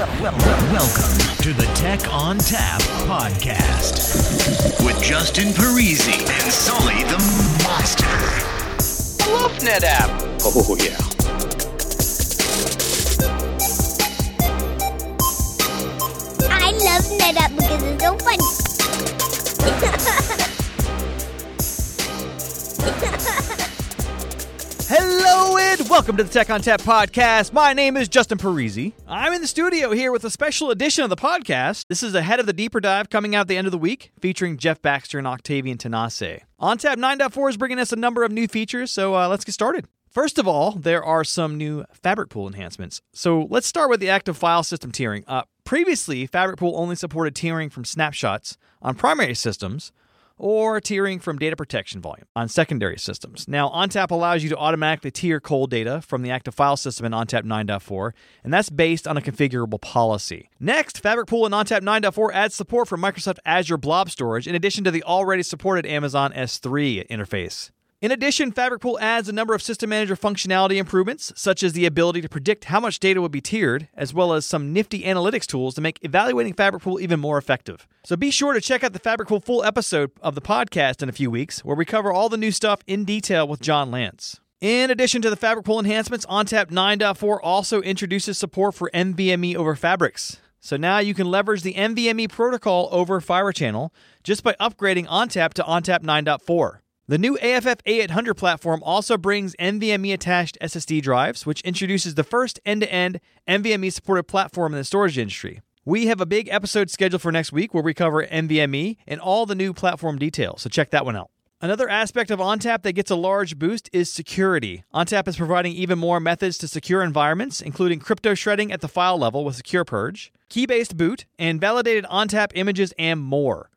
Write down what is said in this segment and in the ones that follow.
Welcome to the Tech ONTAP podcast with Justin Parisi and Sully the Monster. I love NetApp. Oh, yeah. I love NetApp because it's so funny. welcome to the Tech ONTAP podcast. My name is Justin Parisi. I'm in the studio here with a special edition of the podcast. This is ahead of the deeper dive coming out at the end of the week, featuring Jeff Baxter and Octavian Tanase. ONTAP 9.4 is bringing us a number of new features, so uh, let's get started. First of all, there are some new Fabric Pool enhancements. So let's start with the active file system tiering. Uh, previously, Fabric Pool only supported tiering from snapshots on primary systems, or tiering from data protection volume on secondary systems. Now, ONTAP allows you to automatically tier cold data from the active file system in ONTAP 9.4, and that's based on a configurable policy. Next, Fabric Pool in ONTAP 9.4 adds support for Microsoft Azure Blob Storage in addition to the already supported Amazon S3 interface. In addition, Fabric Pool adds a number of System Manager functionality improvements, such as the ability to predict how much data would be tiered, as well as some nifty analytics tools to make evaluating Fabric Pool even more effective. So be sure to check out the Fabric Pool full episode of the podcast in a few weeks, where we cover all the new stuff in detail with John Lantz. In addition to the Fabric Pool enhancements, ONTAP 9.4 also introduces support for NVMe over Fabrics. So now you can leverage the NVMe protocol over Fibre Channel just by upgrading ONTAP to ONTAP 9.4. The new AFF A800 platform also brings NVMe attached SSD drives, which introduces the first end to end NVMe supported platform in the storage industry. We have a big episode scheduled for next week where we cover NVMe and all the new platform details, so check that one out. Another aspect of ONTAP that gets a large boost is security. ONTAP is providing even more methods to secure environments, including crypto shredding at the file level with Secure Purge, key based boot, and validated ONTAP images, and more.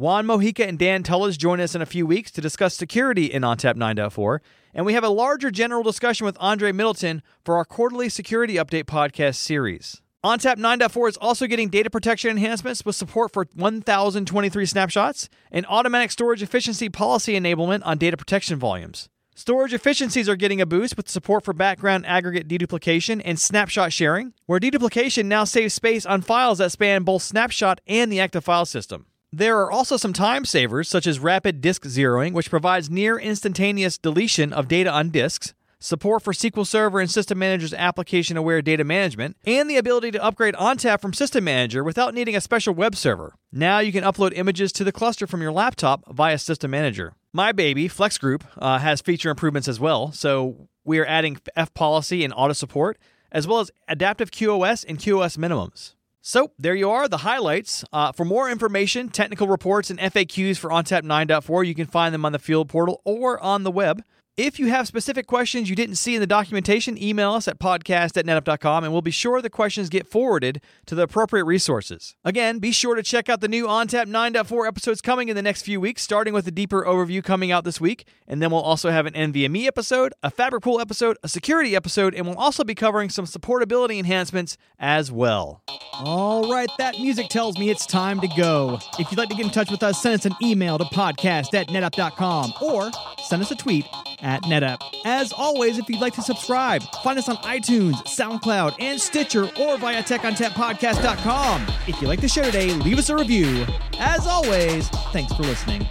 Juan Mojica and Dan Tulledge join us in a few weeks to discuss security in ONTAP 9.4, and we have a larger general discussion with Andre Middleton for our quarterly security update podcast series. ONTAP 9.4 is also getting data protection enhancements with support for 1,023 snapshots and automatic storage efficiency policy enablement on data protection volumes. Storage efficiencies are getting a boost with support for background aggregate deduplication and snapshot sharing, where deduplication now saves space on files that span both snapshot and the active file system. There are also some time savers, such as rapid disk zeroing, which provides near instantaneous deletion of data on disks, support for SQL Server and System Manager's application aware data management, and the ability to upgrade ONTAP from System Manager without needing a special web server. Now you can upload images to the cluster from your laptop via System Manager. My baby, Flex Group, uh, has feature improvements as well, so we are adding F policy and auto support, as well as adaptive QoS and QoS minimums. So there you are, the highlights. Uh, for more information, technical reports, and FAQs for ONTAP 9.4, you can find them on the field portal or on the web. If you have specific questions you didn't see in the documentation, email us at podcast at netapp.com and we'll be sure the questions get forwarded to the appropriate resources. Again, be sure to check out the new ONTAP 9.4 episodes coming in the next few weeks, starting with a deeper overview coming out this week. And then we'll also have an NVMe episode, a Fabric Pool episode, a security episode, and we'll also be covering some supportability enhancements as well. All right, that music tells me it's time to go. If you'd like to get in touch with us, send us an email to podcast at netapp.com or send us a tweet at NetApp. As always, if you'd like to subscribe, find us on iTunes, SoundCloud, and Stitcher, or via TechOnTapPodcast.com. If you like the show today, leave us a review. As always, thanks for listening.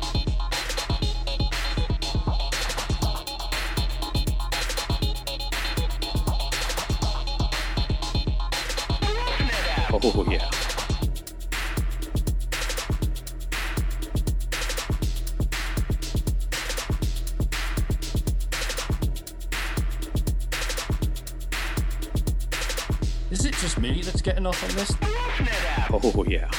Oh, yeah. It just me that's getting off on this? Oh, yeah.